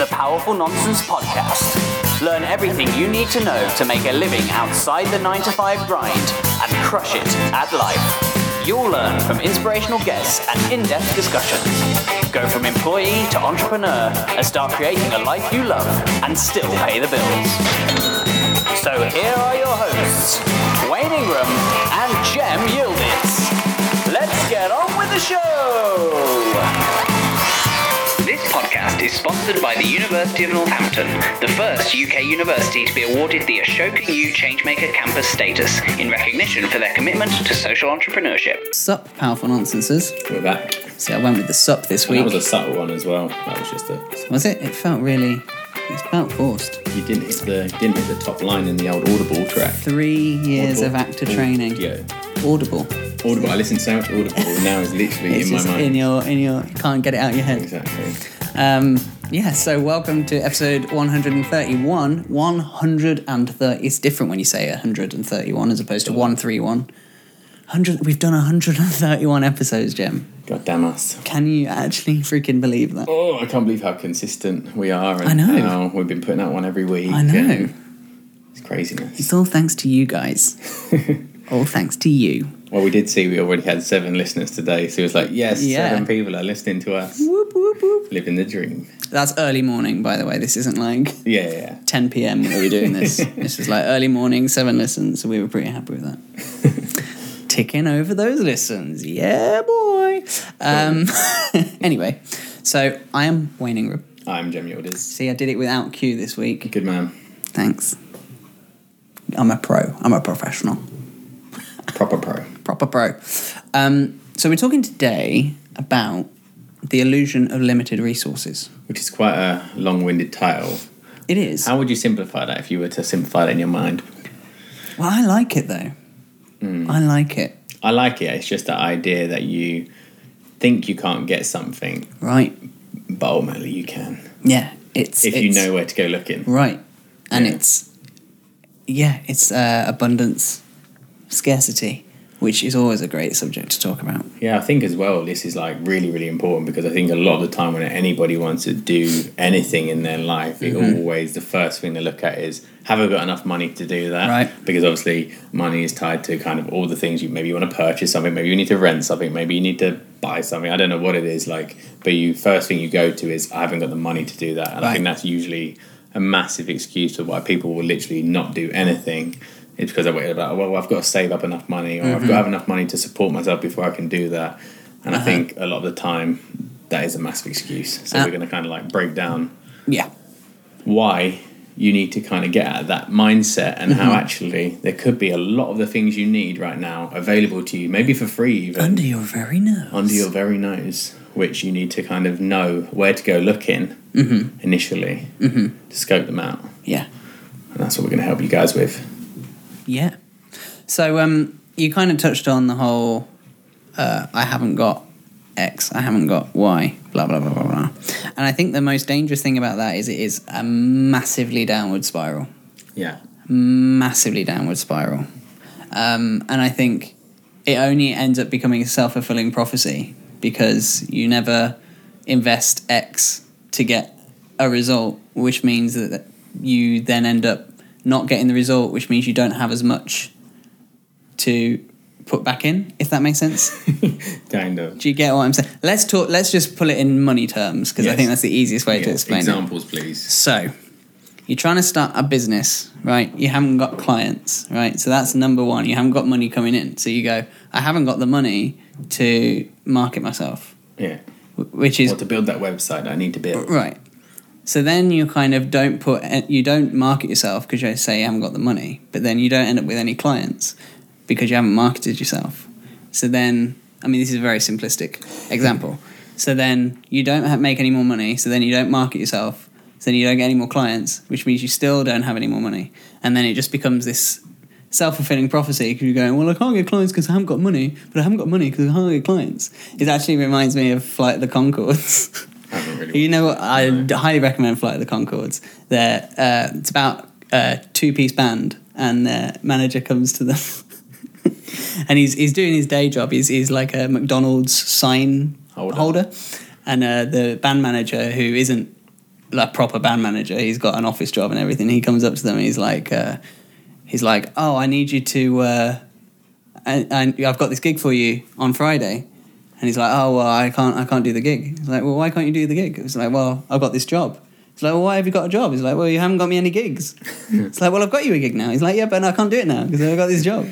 the Powerful Nonsense Podcast. Learn everything you need to know to make a living outside the 9 to 5 grind and crush it at life. You'll learn from inspirational guests and in depth discussions. Go from employee to entrepreneur and start creating a life you love and still pay the bills. So here are your hosts, Wayne Ingram and Jem Yildiz. Let's get on with the show! This podcast is sponsored by the University of Northampton, the first UK university to be awarded the Ashoka U Changemaker campus status in recognition for their commitment to social entrepreneurship. Sup, powerful nonsenses. We're back. See, I went with the sup this Well, that week. was a subtle one as well. That was just a. Was it? It felt really. It felt forced. You didn't hit the didn't hit the top line in the old Audible track. Three years of Audible. actor training. Yeah, Audible. Audible. I listened to so much Audible. Now it's literally It's in my just mind. in your in your. You can't get it out of your head. exactly. Um, yeah. So welcome to episode 131. 130. It's different when you say 131 as opposed to 131. 100. We've done 131 episodes, Jim. God damn us. Can you actually freaking believe that? Oh, I can't believe how consistent we are. And I know. How we've been putting out one every week. I know. It's craziness. It's all thanks to you guys. all thanks to you. Well, we did see we already had seven listeners today, so it was like, yes, Yeah. seven people are listening to us, Whoop whoop whoop. living the dream. That's early morning, by the way. This isn't like Yeah, yeah, yeah. 10 p.m. that we're doing this. this is like early morning, seven listens, so we were pretty happy with that. Ticking over those listens. Yeah, boy. Um, anyway, so I am Wayne Ingram. I'm Jem Yildiz. See, I did it without Q this week. Good man. Thanks. I'm a pro. I'm a professional. Proper pro. Proper pro. Um, so we're talking today about the illusion of limited resources. Which is quite a long-winded title. It is. How would you simplify that if you were to simplify that in your mind? Well, I like it though. I like it. I like it. It's just the idea that you think you can't get something, Right. but ultimately you can Yeah. It's if you know where to go looking. Right. And Yeah. it's yeah, it's uh, abundance, scarcity, which is always a great subject to talk about. Yeah, I think as well. This is like really, really important because I think a lot of the time when anybody wants to do anything in their life, it Mm-hmm. always the first thing they look at is have I got enough money to do that? Right. Because obviously money is tied to kind of all the things you maybe you want to purchase something, maybe you need to rent something, maybe you need to buy something. I don't know what it is like, but you first thing you go to is I haven't got the money to do that, and I think that's usually a massive excuse to why people will literally not do anything. It's because they're waiting about well, I've got to save up enough money, or I've got to mm-hmm. have enough money to support myself before I can do that. And I uh-huh. think a lot of the time that is a massive excuse. So Uh, we're going to kind of like break down Yeah. why you need to kind of get out of that mindset and how mm-hmm. actually there could be a lot of the things you need right now available to you, maybe for free even Under your very nose. under your very nose, which you need to kind of know where to go looking mm-hmm. initially to scope them out. Yeah. And that's what we're going to help you guys with. Yeah. So um you kind of touched on the whole uh, I haven't got X, I haven't got Y, blah blah blah blah blah. And I think the most dangerous thing about that is it is a massively downward spiral. Yeah. massively downward spiral. Um, and I think it only ends up becoming a self fulfilling prophecy because you never invest X to get a result, which means that you then end up not getting the result, which means you don't have as much to put back in, if that makes sense. Kind of. Do you get what I'm saying? Let's talk, let's just pull it in money terms because I think that's the easiest way to Yeah, explain it. Examples, please. So, you're trying to start a business, right? You haven't got clients, right? So that's number one. You haven't got money coming in. So you go, I haven't got the money to market myself, Yeah. which is Or to build that website I need to build. right. So then you kind of don't put, you don't market yourself because you say you haven't got the money, but then you don't end up with any clients because you haven't marketed yourself. So then, I mean, this is a very simplistic example. So then you don't have, make any more money. So then you don't market yourself. So then you don't get any more clients, which means you still don't have any more money. And then it just becomes this self fulfilling prophecy because you're going, well, I can't get clients because I haven't got money, but I haven't got money because I can't get clients. It actually reminds me of Flight of the Conchords. I You know what? I No. highly recommend Flight of the Conchords. They're, uh, it's about a two piece band, and their manager comes to them. and he's, he's doing his day job. He's, he's like a McDonald's sign Holder. holder. And uh, the band manager, who isn't like proper band manager. He's got an office job and everything. He comes up to them and he's like, uh, he's like, oh, I need you to, uh, and, and I've got this gig for you on Friday. And he's like, oh well, I can't, I can't do the gig. He's like, well, why can't you do the gig? It's like, well, I've got this job. He's like, well, why have you got a job? He's like, well, you haven't got me any gigs. it's like, well, I've got you a gig now. He's like, yeah, but I can't do it now because I've got this job.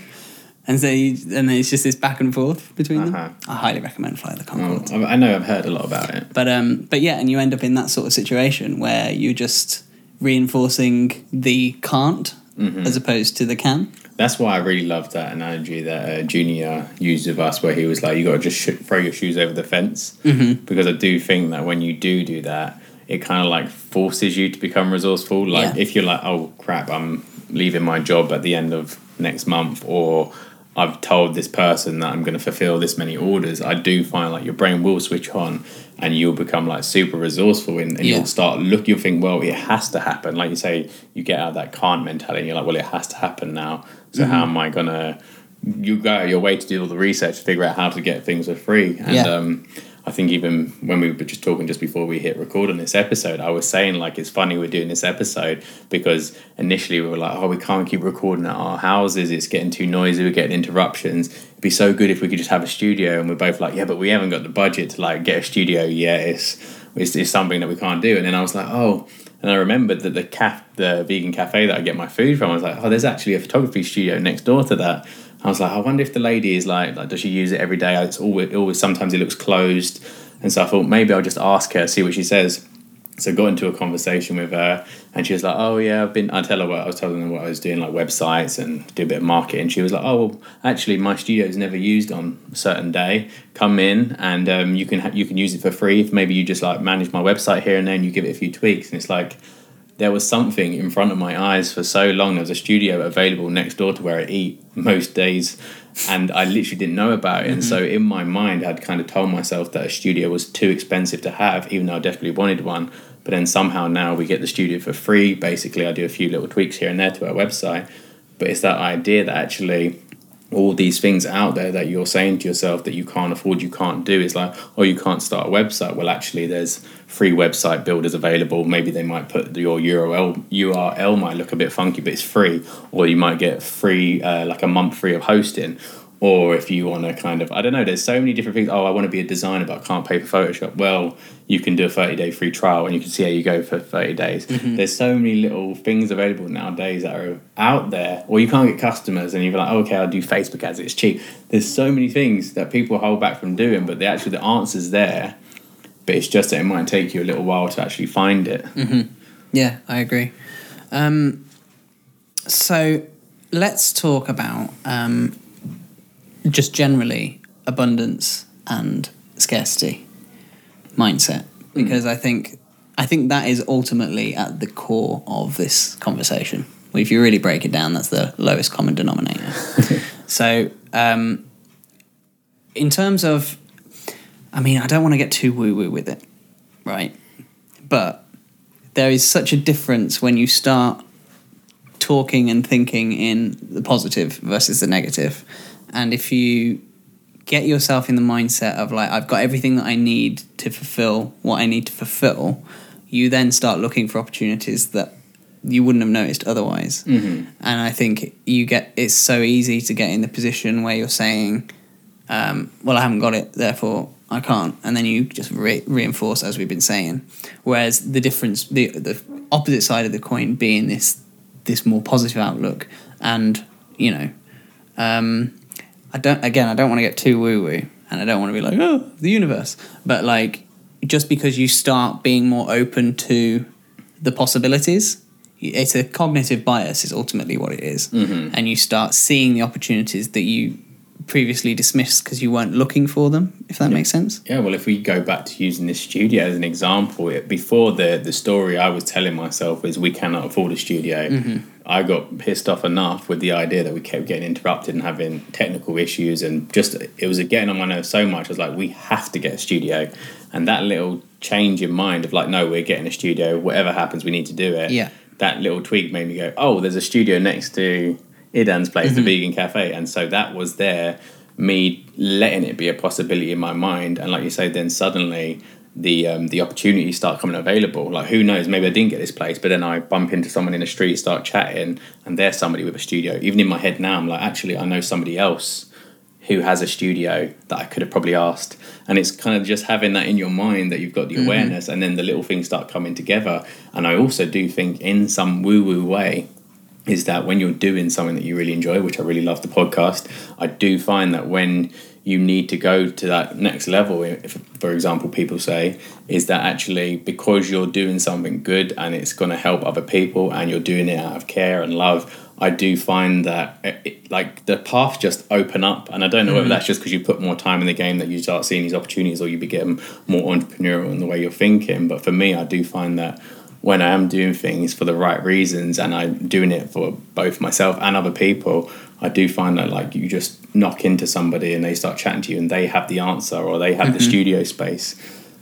And so, you, and then it's just this back and forth between Uh-huh. them. I highly recommend Fly the Concorde. Oh, I I know I've heard a lot about it. But um, but yeah, and you end up in that sort of situation where you're just reinforcing the can't Mm-hmm. as opposed to the can. That's why I really loved that analogy that uh, Junior used with us, where he was like, "You got to just sh- throw your shoes over the fence," mm-hmm. because I do think that when you do do that, it kind of like forces you to become resourceful. Like Yeah. if you're like, "Oh crap, I'm leaving my job at the end of next month," or I've told this person that I'm going to fulfill this many orders, I do find like your brain will switch on and you'll become like super resourceful and, and Yeah. you'll start look you'll think well it has to happen like you say you get out of that can't mentality and you're like well it has to happen now so how Mm-hmm. am I gonna you go your way to do all the research to figure out how to get things for free and Yeah. um I think even when we were just talking just before we hit record on this episode, I was saying like it's funny we're doing this episode because initially we were like, oh, we can't keep recording at our houses. It's getting too noisy. We're getting interruptions. It'd be so good if we could just have a studio. And we're both like, yeah, but we haven't got the budget to like get a studio yet. It's it's, it's something that we can't do. And then I was like, oh. And I remembered that the caf, the vegan cafe that I get my food from, I was like, oh, there's actually a photography studio next door to that. I was like, I wonder if the lady is like, like does she use it every day? It's always, always sometimes it looks closed, and so I thought maybe I'll just ask her, see what she says. So I got into a conversation with her, and she was like, "Oh yeah, I've been." I tell her what I was telling her what I was doing, like websites and do a bit of marketing. She was like, "Oh, well, actually, my studio is never used on a certain day. Come in, and um, you can ha- you can use it for free. If maybe you just like manage my website here and then you give it a few tweaks." And it's like there was something in front of my eyes for so long. There was a studio available next door to where I eat most days, and I literally didn't know about it. And so mm-hmm. in my mind, I'd kind of told myself that a studio was too expensive to have, even though I desperately wanted one. But then somehow now we get the studio for free. Basically, I do a few little tweaks here and there to our website. But it's that idea that actually all these things out there that you're saying to yourself that you can't afford, you can't do. It's like, oh, you can't start a website. Well, actually, there's free website builders available. Maybe they might put your URL URL might look a bit funky, but it's free. Or you might get free, uh, like a month free of hosting. Or if you want to kind of, I don't know, there's so many different things. Oh, I want to be a designer, but I can't pay for Photoshop. Well, you can do a 30 day free trial and you can see how you go for 30 days. There's so many little things available nowadays that are out there, or you can't get customers and you're like, okay, I'll do Facebook ads, it's cheap. There's so many things that people hold back from doing, but the actual the answer's there. But it's just that it might take you a little while to actually find it. Yeah, I agree. Um, so let's talk about um, just generally abundance and scarcity mindset because I think I think that is ultimately at the core of this conversation. If you really break it down, that's the lowest common denominator. so, um, in terms of, I mean, I don't want to get too woo woo with it, right? But there is such a difference when you start talking and thinking in the positive versus the negative. And if you get yourself in the mindset of like, I've got everything that I need to fulfill what I need to fulfill, you then start looking for opportunities that you wouldn't have noticed otherwise. And I think you get it's so easy to get in the position where you're saying, um, well, I haven't got it, therefore I can't, and then you just re- reinforce as we've been saying. Whereas the difference, the the opposite side of the coin, being this this more positive outlook, and you know, um, I don't again, I don't want to get too woo woo, and I don't want to be like, oh, the universe, but like just because you start being more open to the possibilities. It's a cognitive bias, is ultimately what it is. Mm-hmm. and you start seeing the opportunities that you previously dismissed because you weren't looking for them. If that makes sense. Yeah, well, if we go back to using this studio as an example, it, before the the story I was telling myself is we cannot afford a studio. Mm-hmm. I got pissed off enough with the idea that we kept getting interrupted and having technical issues, and just it was getting on my nerves so much. I was like, we have to get a studio, and that little change in mind of like, no, we're getting a studio. Whatever happens, we need to do it. Yeah. That little tweak made me go, oh, there's a studio next to Idan's place, the vegan cafe, and so that was there. Me letting it be a possibility in my mind, and like you say, then suddenly the um, the opportunities start coming available. Like who knows? Maybe I didn't get this place, but then I bump into someone in the street, start chatting, and there's somebody with a studio. Even in my head now, I'm like, actually, I know somebody else who has a studio that I could have probably asked. And it's kind of just having that in your mind that you've got the Mm-hmm. awareness, and then the little things start coming together. And I also do think, in some woo woo way, is that when you're doing something that you really enjoy, which I really love the podcast, I do find that when you need to go to that next level, if, for example, people say, is that actually because you're doing something good and it's going to help other people and you're doing it out of care and love, I do find that it, it- like the paths just open up. And I don't know whether mm. that's just because you put more time in the game that you start seeing these opportunities or you become more entrepreneurial in the way you're thinking. But for me, I do find that when I am doing things for the right reasons and I'm doing it for both myself and other people, I do find that like you just knock into somebody and they start chatting to you and they have the answer or they have the mm-hmm. studio space.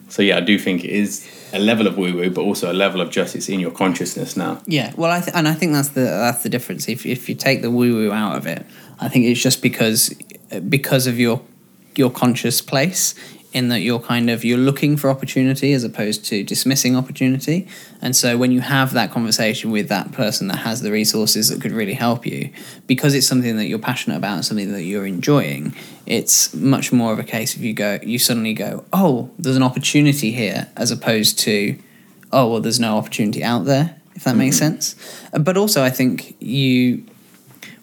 So yeah, I do think it is a level of woo woo, but also a level of just it's in your consciousness now. Yeah, well, I th- and I think that's the that's the difference. If if you take the woo woo out of it, I think it's just because because of your your conscious place in that you're kind of you're looking for opportunity as opposed to dismissing opportunity. And so when you have that conversation with that person that has the resources that could really help you, because it's something that you're passionate about and something that you're enjoying, it's much more of a case of you go you suddenly go, "Oh, there's an opportunity here," as opposed to oh well there's no opportunity out there if that makes sense Uh, but also i think you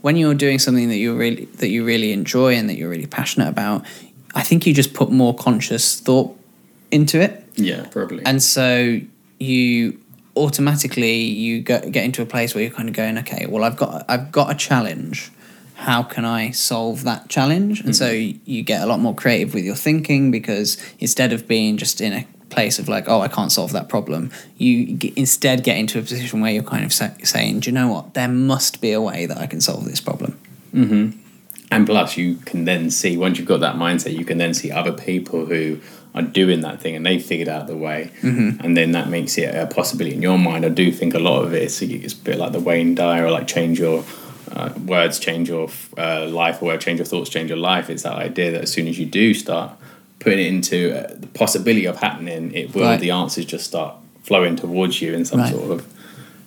when you're doing something that you really that you really enjoy and that you're really passionate about i think you just put more conscious thought into it. Yeah, probably. and so you automatically you go, get into a place where you're kind of going okay well i've got i've got a challenge. How can i solve that challenge? And so hmm. you get a lot more creative with your thinking because instead of being just in a place of like oh i can't solve that problem you g instead get into a position where you're kind of sa- saying do you know what? There must be a way that i can solve this problem mm-hmm. And plus, you can then see once you've got that mindset, you can then see other people who are doing that thing and they figured out the way, mm-hmm. and then that makes it a possibility in your mind. I do think a lot of it is it's a bit like the Wayne Dyer, or like change your uh, words, change your uh, life, or change your thoughts, change your life. It's that idea that as soon as you do start putting it into uh, the possibility of happening, it will Right. the answers just start flowing towards you in some Right. sort of.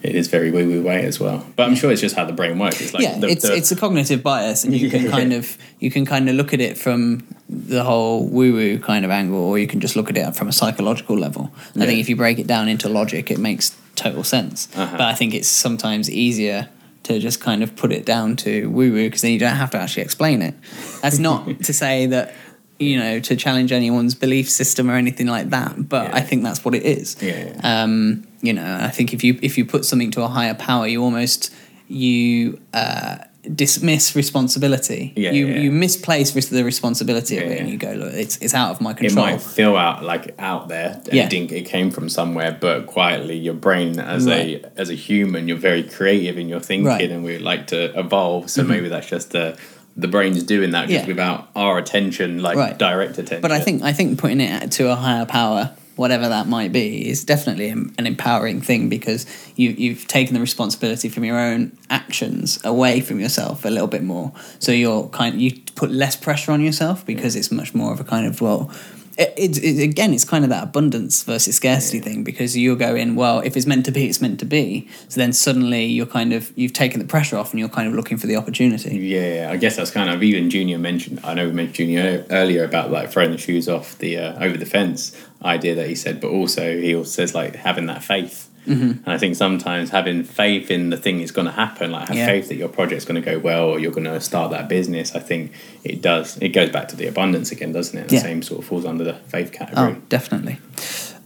It is very woo woo way as well, but I'm sure it's just how the brain works. It's like yeah, the, it's the- it's a cognitive bias, and you can Yeah. kind of you can kind of look at it from the whole woo woo kind of angle, or you can just look at it from a psychological level. I Yeah. think if you break it down into logic, it makes total sense. Uh-huh. But I think it's sometimes easier to just kind of put it down to woo woo because then you don't have to actually explain it. That's not to say that you know to challenge anyone's belief system or anything like that, but Yeah. I think that's what it is yeah, yeah. um, you know i think if you if you put something to a higher power you almost you uh, dismiss responsibility Yeah, you yeah. you misplace the responsibility of Yeah, it and you go look it's it's out of my control it might feel out like out there and Yeah. it, it came from somewhere but quietly your brain as Right. a as a human you're very creative in your thinking Right. Mm-hmm. and we like to evolve so maybe that's just the the brain's doing that just Yeah. without our attention like Right. direct attention but i think i think putting it to a higher power whatever that might be is definitely an empowering thing because you you've taken the responsibility from your own actions away from yourself a little bit more. So you're kind you put less pressure on yourself because it's much more of a kind of well it, it, it, again it's kind of that abundance versus scarcity thing because you're going well if it's meant to be it's meant to be. So then suddenly you're kind of you've taken the pressure off and you're kind of looking for the opportunity. Yeah, I guess that's kind of even Junior mentioned. I know we mentioned Junior earlier about like throwing the shoes off the uh, over the fence idea that he said, but also he also says like having that faith. Mm-hmm. And I think sometimes having faith in the thing is going to happen, like have Yeah. faith that your project's going to go well or you're going to start that business. I think it does. It goes back to the abundance again, doesn't it? The Yeah. same sort of falls under the faith category. oh definitely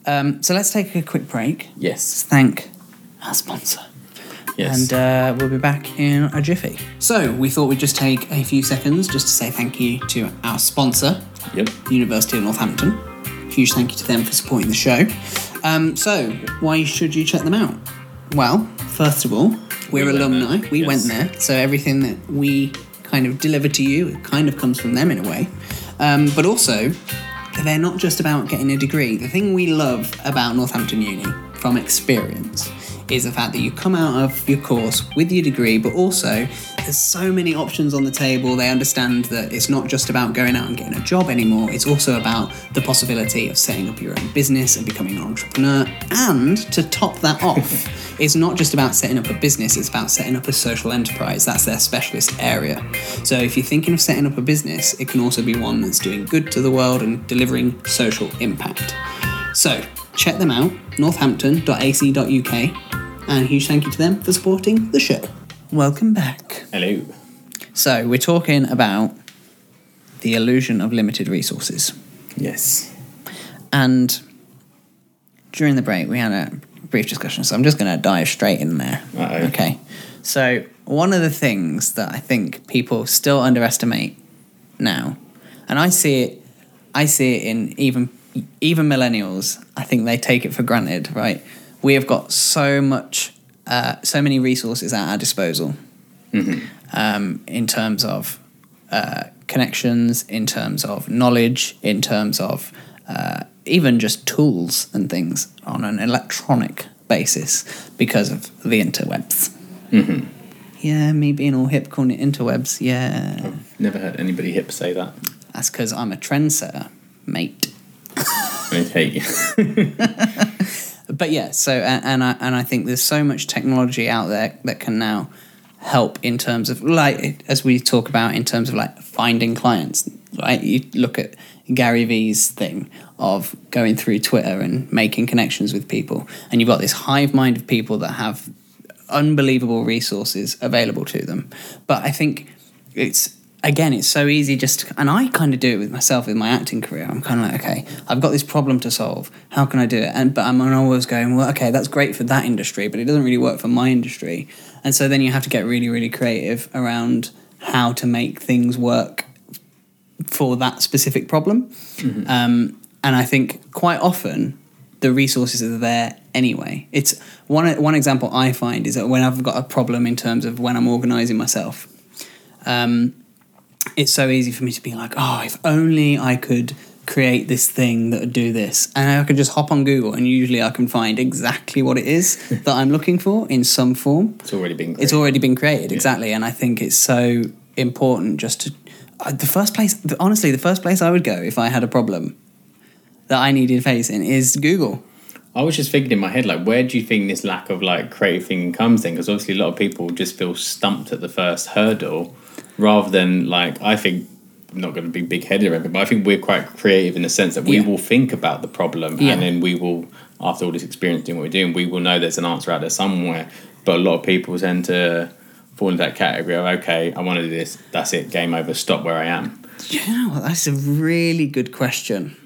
um, so let's take a quick break Yes. thank our sponsor Yes. And uh, we'll be back in a jiffy. So, we thought we'd just take a few seconds just to say thank you to our sponsor, yep. University of Northampton. Huge thank you to them for supporting the show. Um, so, why should you check them out? Well, first of all, we're We alumni. there, We yes. went there, so everything that we kind of deliver to you it kind of comes from them in a way. Um, but also, they're not just about getting a degree. The thing we love about Northampton Uni from experience is the fact that you come out of your course with your degree, but also there's so many options on the table. They understand that it's not just about going out and getting a job anymore, it's also about the possibility of setting up your own business and becoming an entrepreneur. And to top that off, it's not just about setting up a business, it's about setting up a social enterprise. That's their specialist area. So if you're thinking of setting up a business, it can also be one that's doing good to the world and delivering social impact. So check them out, northampton.ac.uk, and a huge thank you to them for supporting the show. Welcome back. Hello. So we're talking about the illusion of limited resources. Yes. And during the break, we had a brief discussion, so I'm just going to dive straight in there. Uh-oh. Okay. So, one of the things that I think people still underestimate now, and I see it, I see it in even even millennials. I think they take it for granted, right? We have got so much, uh, so many resources at our disposal, um, in terms of uh, connections, in terms of knowledge, in terms of uh, even just tools and things on an electronic basis because of the interwebs. Yeah, me being all hip calling it interwebs. Yeah, Never heard anybody hip say that. that's because I'm a trendsetter, mate. But yeah, so and I and I think there's so much technology out there that can now help in terms of like as we talk about in terms of like finding clients. Right, you look at Gary Vee's thing of going through Twitter and making connections with people, and you've got this hive mind of people that have unbelievable resources available to them. But I think it's again, it's so easy just to, and I kind of do it with myself with my acting career. I'm kind of like, okay, I've got this problem to solve. How can I do it? And but I'm always going, well, okay, that's great for that industry, but it doesn't really work for my industry. And so then you have to get really, really creative around how to make things work for that specific problem. Um, and I think quite often the resources are there anyway. It's one one example I find is that when I've got a problem in terms of when I'm organising myself, um, it's so easy for me to be like, oh, if only I could create this thing that would do this, and I could just hop on Google, and usually I can find exactly what it is that I'm looking for in some form. It's already been it's created. already been created exactly. And i think it's so important just to uh, the first place honestly the first place i would go if i had a problem that i needed facing is google. I was just thinking in my head, like, where do you think this lack of like creative thinking comes in? Because obviously, a lot of people just feel stumped at the first hurdle, rather than like I think. I'm not going to be big headed or anything, but I think we're quite creative in the sense that we Yeah. will think about the problem Yeah. and then we will, after all this experience doing what we're doing, we will know there's an answer out there somewhere. But a lot of people tend to fall into that category of, okay, I want to do this, that's it, game over, stop where I am. you know that's a really good question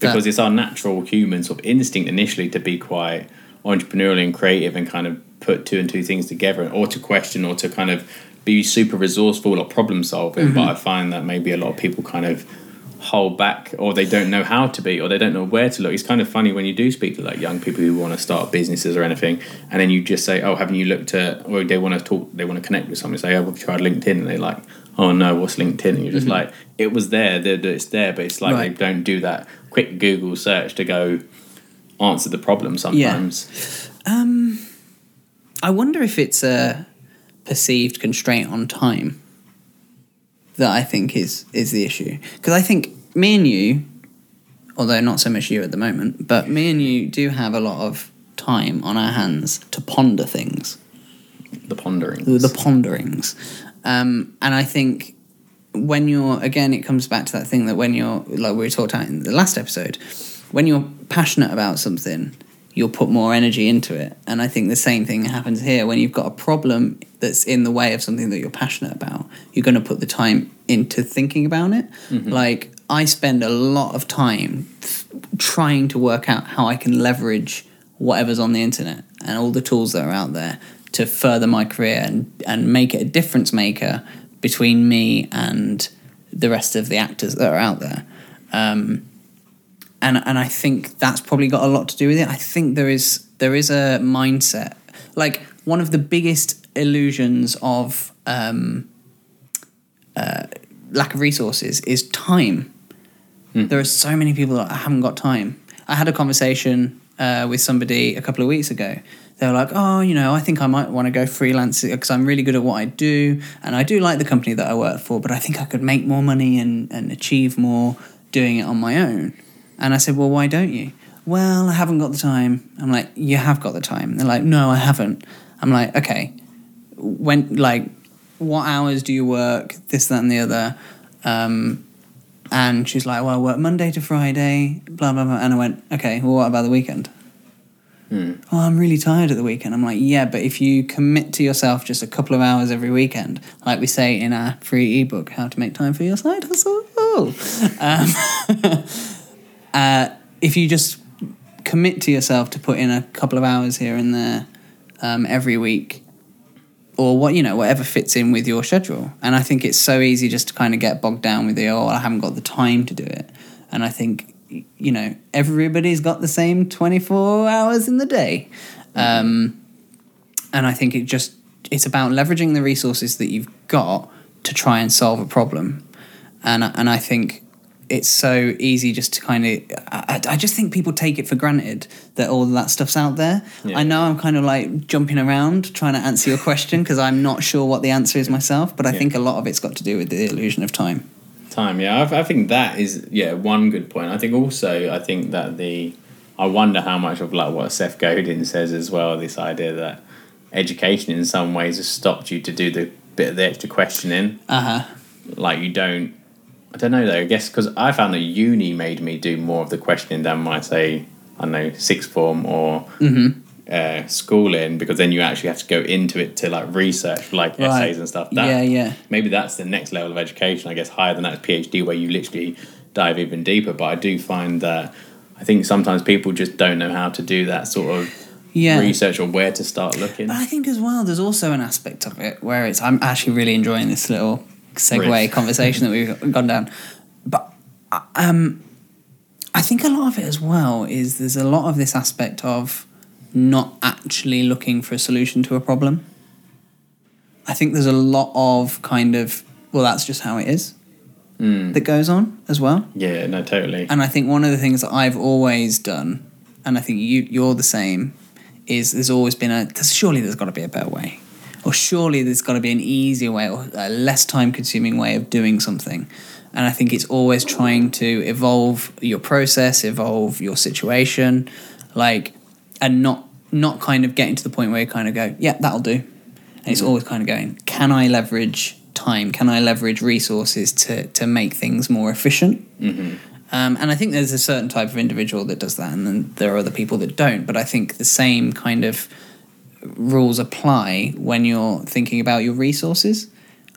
because That- it's our natural human sort of instinct initially to be quite entrepreneurial and creative and kind of put two and two things together or to question or to kind of be super resourceful or problem solving Mm-hmm. but i find that maybe a lot of people kind of hold back or they don't know how to be or they don't know where to look it's kind of funny when you do speak to like young people who want to start businesses or anything and then you just say oh haven't you looked at or they want to talk they want to connect with someone say oh we've tried linkedin and they're like oh no what's linkedin and you're just like it was there it's there but it's like Mm-hmm. Right. they don't do that quick google search to go answer the problem sometimes i wonder if it's a perceived constraint on time that i think is is the issue. Because i think me and you although not so much you at the moment but me and you do have a lot of time on our hands to ponder things. The pondering the ponderings. Um, and I think when you're again, it comes back to that thing that when you're like we talked about in the last episode, when you're passionate about something, you'll put more energy into it. And I think the same thing happens here when you've got a problem that's in the way of something that you're passionate about. You're going to put the time into thinking about it. Like I spend a lot of time th- trying to work out how I can leverage whatever's on the internet and all the tools that are out there to further my career and, and make it a difference maker between me and the rest of the actors that are out there. Um, and and I think that's probably got a lot to do with it. I think there is there is a mindset like one of the biggest illusions of um, uh, lack of resources is time. There are so many people that haven't got time. I had a conversation uh, with somebody a couple of weeks ago, they were like, oh, you know, I think I might want to go freelance because I'm really good at what I do, and I do like the company that I work for, but I think I could make more money and, and achieve more doing it on my own. And I said, well, why don't you? Well, I haven't got the time. I'm like, you have got the time. They're like, no, I haven't. I'm like, okay, when like, what hours do you work? This, that, and the other. Um, and she's like, well, I work Monday to Friday, blah blah blah. And I went, okay, well, what about the weekend? Oh, I'm really tired at the weekend. I'm like, yeah, but if you commit to yourself just a couple of hours every weekend, like we say in our free ebook, How to Make Time for Your Side Hustle, um, uh, if you just commit to yourself to put in a couple of hours here and there um, every week, or what you know, whatever fits in with your schedule. And I think it's so easy just to kind of get bogged down with the oh, I haven't got the time to do it. And I think you know everybody's got the same twenty four hours in the day, um, and I think it just it's about leveraging the resources that you've got to try and solve a problem. And and I think it's so easy just to kind of I, I just think people take it for granted that all that stuff's out there. Yeah. i know i'm kind of like jumping around trying to answer your question because i'm not sure what the answer is myself but i Yeah. think a lot of it's got to do with the illusion of time. Time yeah I, I think that is yeah one good point. I think also i think that the i wonder how much of like what seth godin says as well this idea that education in some ways has stopped you to do the bit of the extra questioning. Uh-huh. Like you don't i don't know though i guess because i found that uni made me do more of the questioning than my say i don't know sixth form or Mm-hmm. uh, schooling because then you actually have to go into it to like research like Right. essays and stuff that, Yeah, yeah. maybe that's the next level of education i guess higher than that is phd where you literally dive even deeper but i do find that i think sometimes people just don't know how to do that sort of yeah research or where to start looking But I think as well, there's also an aspect of it where it's. I'm actually really enjoying this little segue Riff. conversation that we've gone down. But um, I think a lot of it as well is there's a lot of this aspect of not actually looking for a solution to a problem. I think there's a lot of kind of well, that's just how it is that goes on as well. yeah no totally And I think one of the things that I've always done, and I think you you're the same, is there's always been a there's, surely there's got to be a better way, surely there's got to be an easier way or a less time consuming way of doing something. And I think it's always trying to evolve your process, evolve your situation, like, and not not kind of getting to the point where you kind of go, yeah, that'll do. And it's always kind of going, can I leverage time? Can I leverage resources to to make things more efficient? Um, and I think there's a certain type of individual that does that, and then there are other people that don't. But I think the same kind of rules apply when you're thinking about your resources.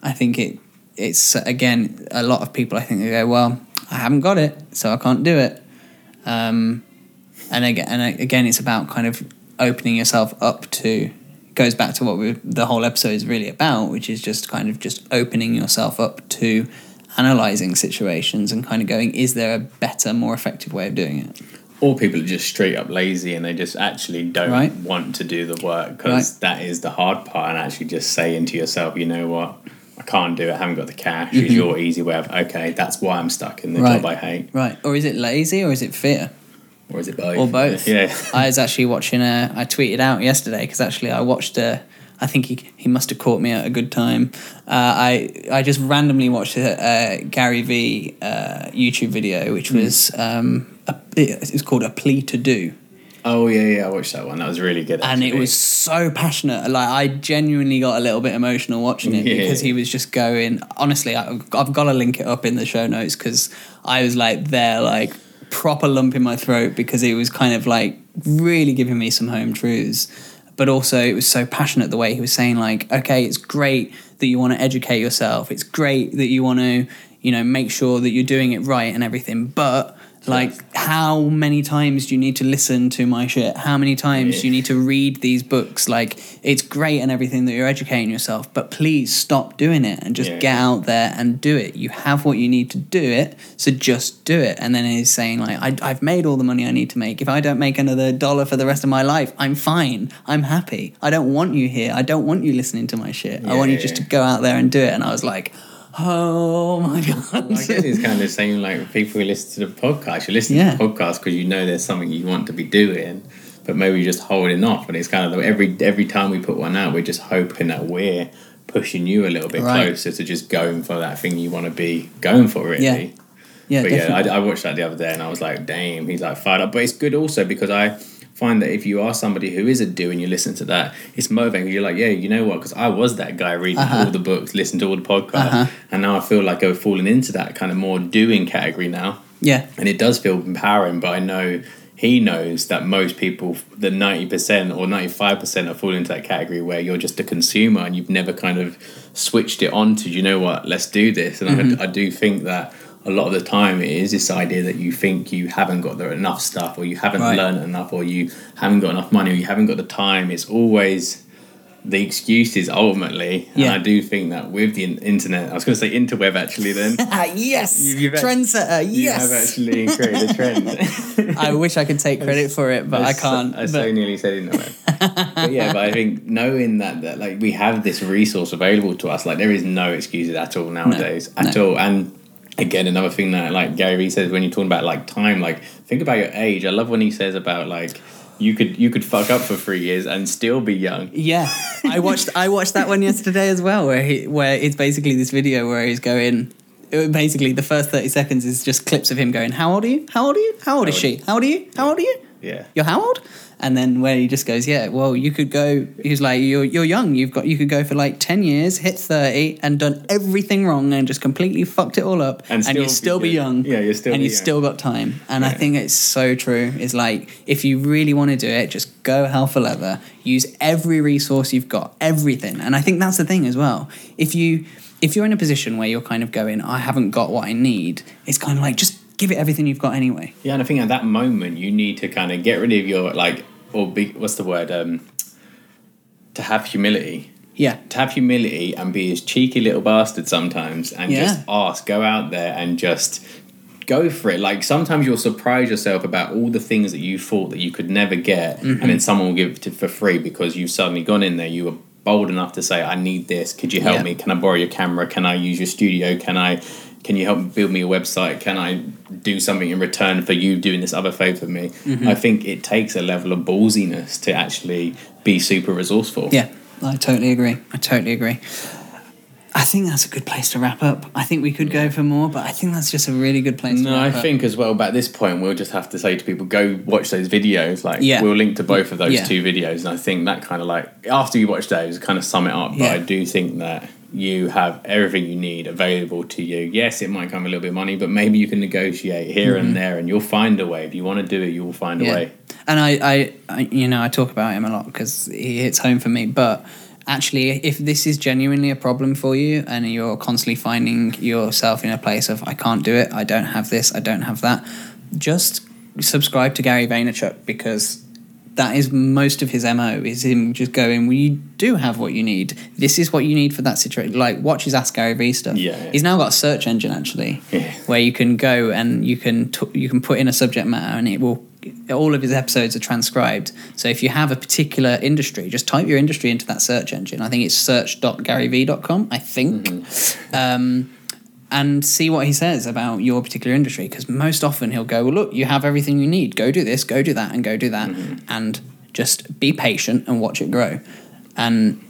I think it it's again a lot of people. I think they go, well, I haven't got it, so I can't do it. Um, and again, and again, it's about kind of opening yourself up to. Goes back to what we, the whole episode is really about, which is just kind of just opening yourself up to analyzing situations and kind of going, is there a better, more effective way of doing it? Or people are just straight up lazy and they just actually don't Right. want to do the work because Right. that is the hard part and actually just saying to yourself you know what i can't do it i haven't got the cash Mm-hmm. is your easy way of okay that's why i'm stuck in the job i hate Right. Or is it lazy or is it fear? or is it both Or both? yeah I was actually watching a. I tweeted out yesterday because actually I watched a. I think he he must have caught me at a good time. Uh, I I just randomly watched a, a Gary Vee uh, YouTube video which was um a, it was called a plea to do. oh yeah yeah i watched that one that was really good and it was so passionate. Like I genuinely got a little bit emotional watching it Yeah. because he was just going. Honestly, I, I've got to link it up in the show notes because I was like there, like proper lump in my throat because it was kind of like really giving me some home truths. But also, it was so passionate the way he was saying, like, okay, it's great that you want to educate yourself. It's great that you want to, you know, make sure that you're doing it right and everything. But like, how many times do you need to listen to my shit? How many times do you need to read these books? Like, it's great and everything that you're educating yourself, but please stop doing it and just Yeah. get out there and do it. You have what you need to do it, so just do it. And then he's saying, like, I, I've made all the money I need to make. If I don't make another dollar for the rest of my life, I'm fine. I'm happy. I don't want you here. I don't want you listening to my shit. I want you just to go out there and do it. And I was like, oh my God. I guess it's kind of the same like people who listen to the podcast. You listen Yeah. to the podcast because you know there's something you want to be doing. but maybe just holding off. And it's kind of every every time we put one out, we're just hoping that we're pushing you a little bit Right. closer to just going for that thing you want to be going for, really. Yeah. Yeah, But definitely. yeah, I, I watched that the other day and I was like, damn, he's like fired up. But it's good also because I find that if you are somebody who is a do and you listen to that, it's motivating. You're like, yeah, you know what? Because I was that guy reading Uh-huh. all the books, listening to all the podcasts, Uh-huh. and now I feel like I've fallen into that kind of more doing category now, yeah, and it does feel empowering. But I know he knows that most people, the ninety percent or ninety five percent, are falling into that category where you're just a consumer and you've never kind of switched it on to, you know what? Let's do this. And Mm-hmm. I, I do think that a lot of the time it is this idea that you think you haven't got the enough stuff or you haven't Right. learned enough or you haven't got enough money or you haven't got the time it's always the excuses ultimately and Yeah. i do think that with the internet i was going to say interweb actually then ah, yes, You- you've trendsetter. you have actually created a trend I wish I could take credit for it, but I can't. I so nearly said interweb but yeah but i think knowing that, that like we have this resource available to us like there is no excuses at all nowadays at no. all and again another thing that like gary vee says when you're talking about like time like think about your age i love when he says about like you could you could fuck up for three years and still be young Yeah, I watched I watched that one yesterday as well, where he where it's basically this video where he's going. Basically, the first thirty seconds is just clips of him going, "How old are you? How old are you? How old is she? How old are you? How old are you? Yeah You're how old?" And then where he just goes, "Yeah, well, you could go." He's like, "You're you're young. You've got you could go for like ten years, hit thirty, and done everything wrong, and just completely fucked it all up, And and, you'd still be be young. Yeah, you're still and you've young. still got time. And I think it's so true. It's like if you really want to do it, just go hell for leather. Use every resource you've got, everything. And I think that's the thing as well. If you if you're in a position where you're kind of going, I haven't got what I need, it's kind of like just give it everything you've got anyway. Yeah, and I think at that moment you need to kind of get rid of your like or be what's the word um to have humility. Yeah. To have humility and be a cheeky little bastard sometimes and Yeah. just ask, go out there and just go for it. Like sometimes you'll surprise yourself about all the things that you thought that you could never get Mm-hmm. and then someone will give it to, for free because you've suddenly gone in there, you were bold enough to say, I need this, could you help Yeah. me? Can I borrow your camera? Can I use your studio? Can I can you help build me a website? Can I do something in return for you doing this other favor for me? Mm-hmm. I think it takes a level of ballsiness to actually be super resourceful. Yeah, I totally agree. I totally agree. I think that's a good place to wrap up. I think we could go for more, but I think that's just a really good place to No, I up. think as well. But at this point, we'll just have to say to people, go watch those videos. Like, Yeah. we'll link to both of those Yeah. two videos, and I think that kind of like after you watch those, kind of sum it up. But Yeah. I do think that you have everything you need available to you. Yes, it might come a little bit of money, but maybe you can negotiate here and there, and you'll find a way. If you want to do it, you will find a Mm-hmm. Way. And I, I, I, you know, I talk about him a lot because he hits home for me. But actually, if this is genuinely a problem for you and you're constantly finding yourself in a place of, I can't do it, I don't have this, I don't have that, just subscribe to Gary Vaynerchuk because that is most of his mo is him just going well you do have what you need. This is what you need for that situation. Like watch his ask gary vee stuff. Yeah, yeah. he's now got a search engine actually Yeah. where you can go and you can t- you can put in a subject matter and it will all of his episodes are transcribed. So if you have a particular industry just type your industry into that search engine. I think it's search.garyvee.com i think. Um, and see what he says about your particular industry because most often he'll go well look you have everything you need. Go do this go do that and go do that and just be patient and watch it grow. And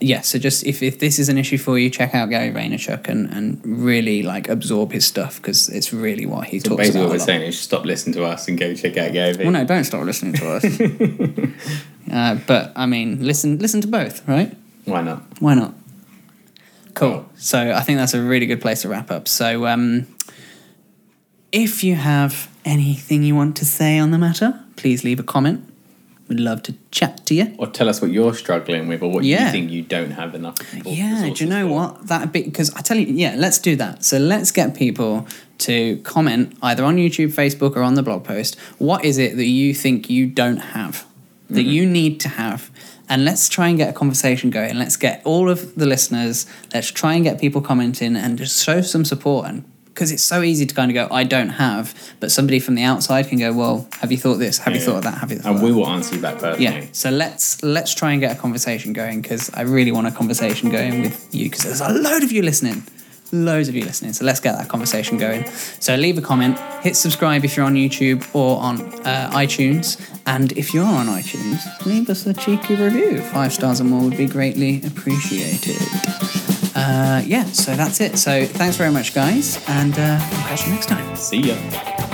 yeah so just if, if this is an issue for you check out gary vaynerchuk and, and really like absorb his stuff because it's really what he So talks basically, about what we're saying is stop listening to us and go check out Gary well no don't stop listening to us. Uh, but i mean listen listen to both right? Why not? Why not? Cool. So I think that's a really good place to wrap up. So um, if you have anything you want to say on the matter, please leave a comment. We'd love to chat to you. Or tell us what you're struggling with, or what Yeah. you think you don't have enough. Yeah, do resources you know for. what? That bit because I tell you, yeah, let's do that. So let's get people to comment either on YouTube, Facebook, or on the blog post. What is it that you think you don't have that Mm-hmm. you need to have? And let's try and get a conversation going. Let's get all of the listeners. Let's try and get people commenting and just show some support. And because it's so easy to kind of go, I don't have, but somebody from the outside can go, Well, have you thought this? Have you Yeah. thought of that? Have you thought And we will answer you back personally. Yeah. So let's let's try and get a conversation going because I really want a conversation going with you because there's a load of you listening, loads of you listening. So let's get that conversation going. So leave a comment, hit subscribe if you're on YouTube or on uh, iTunes. And if you are on iTunes, leave us a cheeky review. Five stars or more would be greatly appreciated. Uh, yeah, so that's it. So thanks very much, guys, and uh, I'll catch you next time. See ya.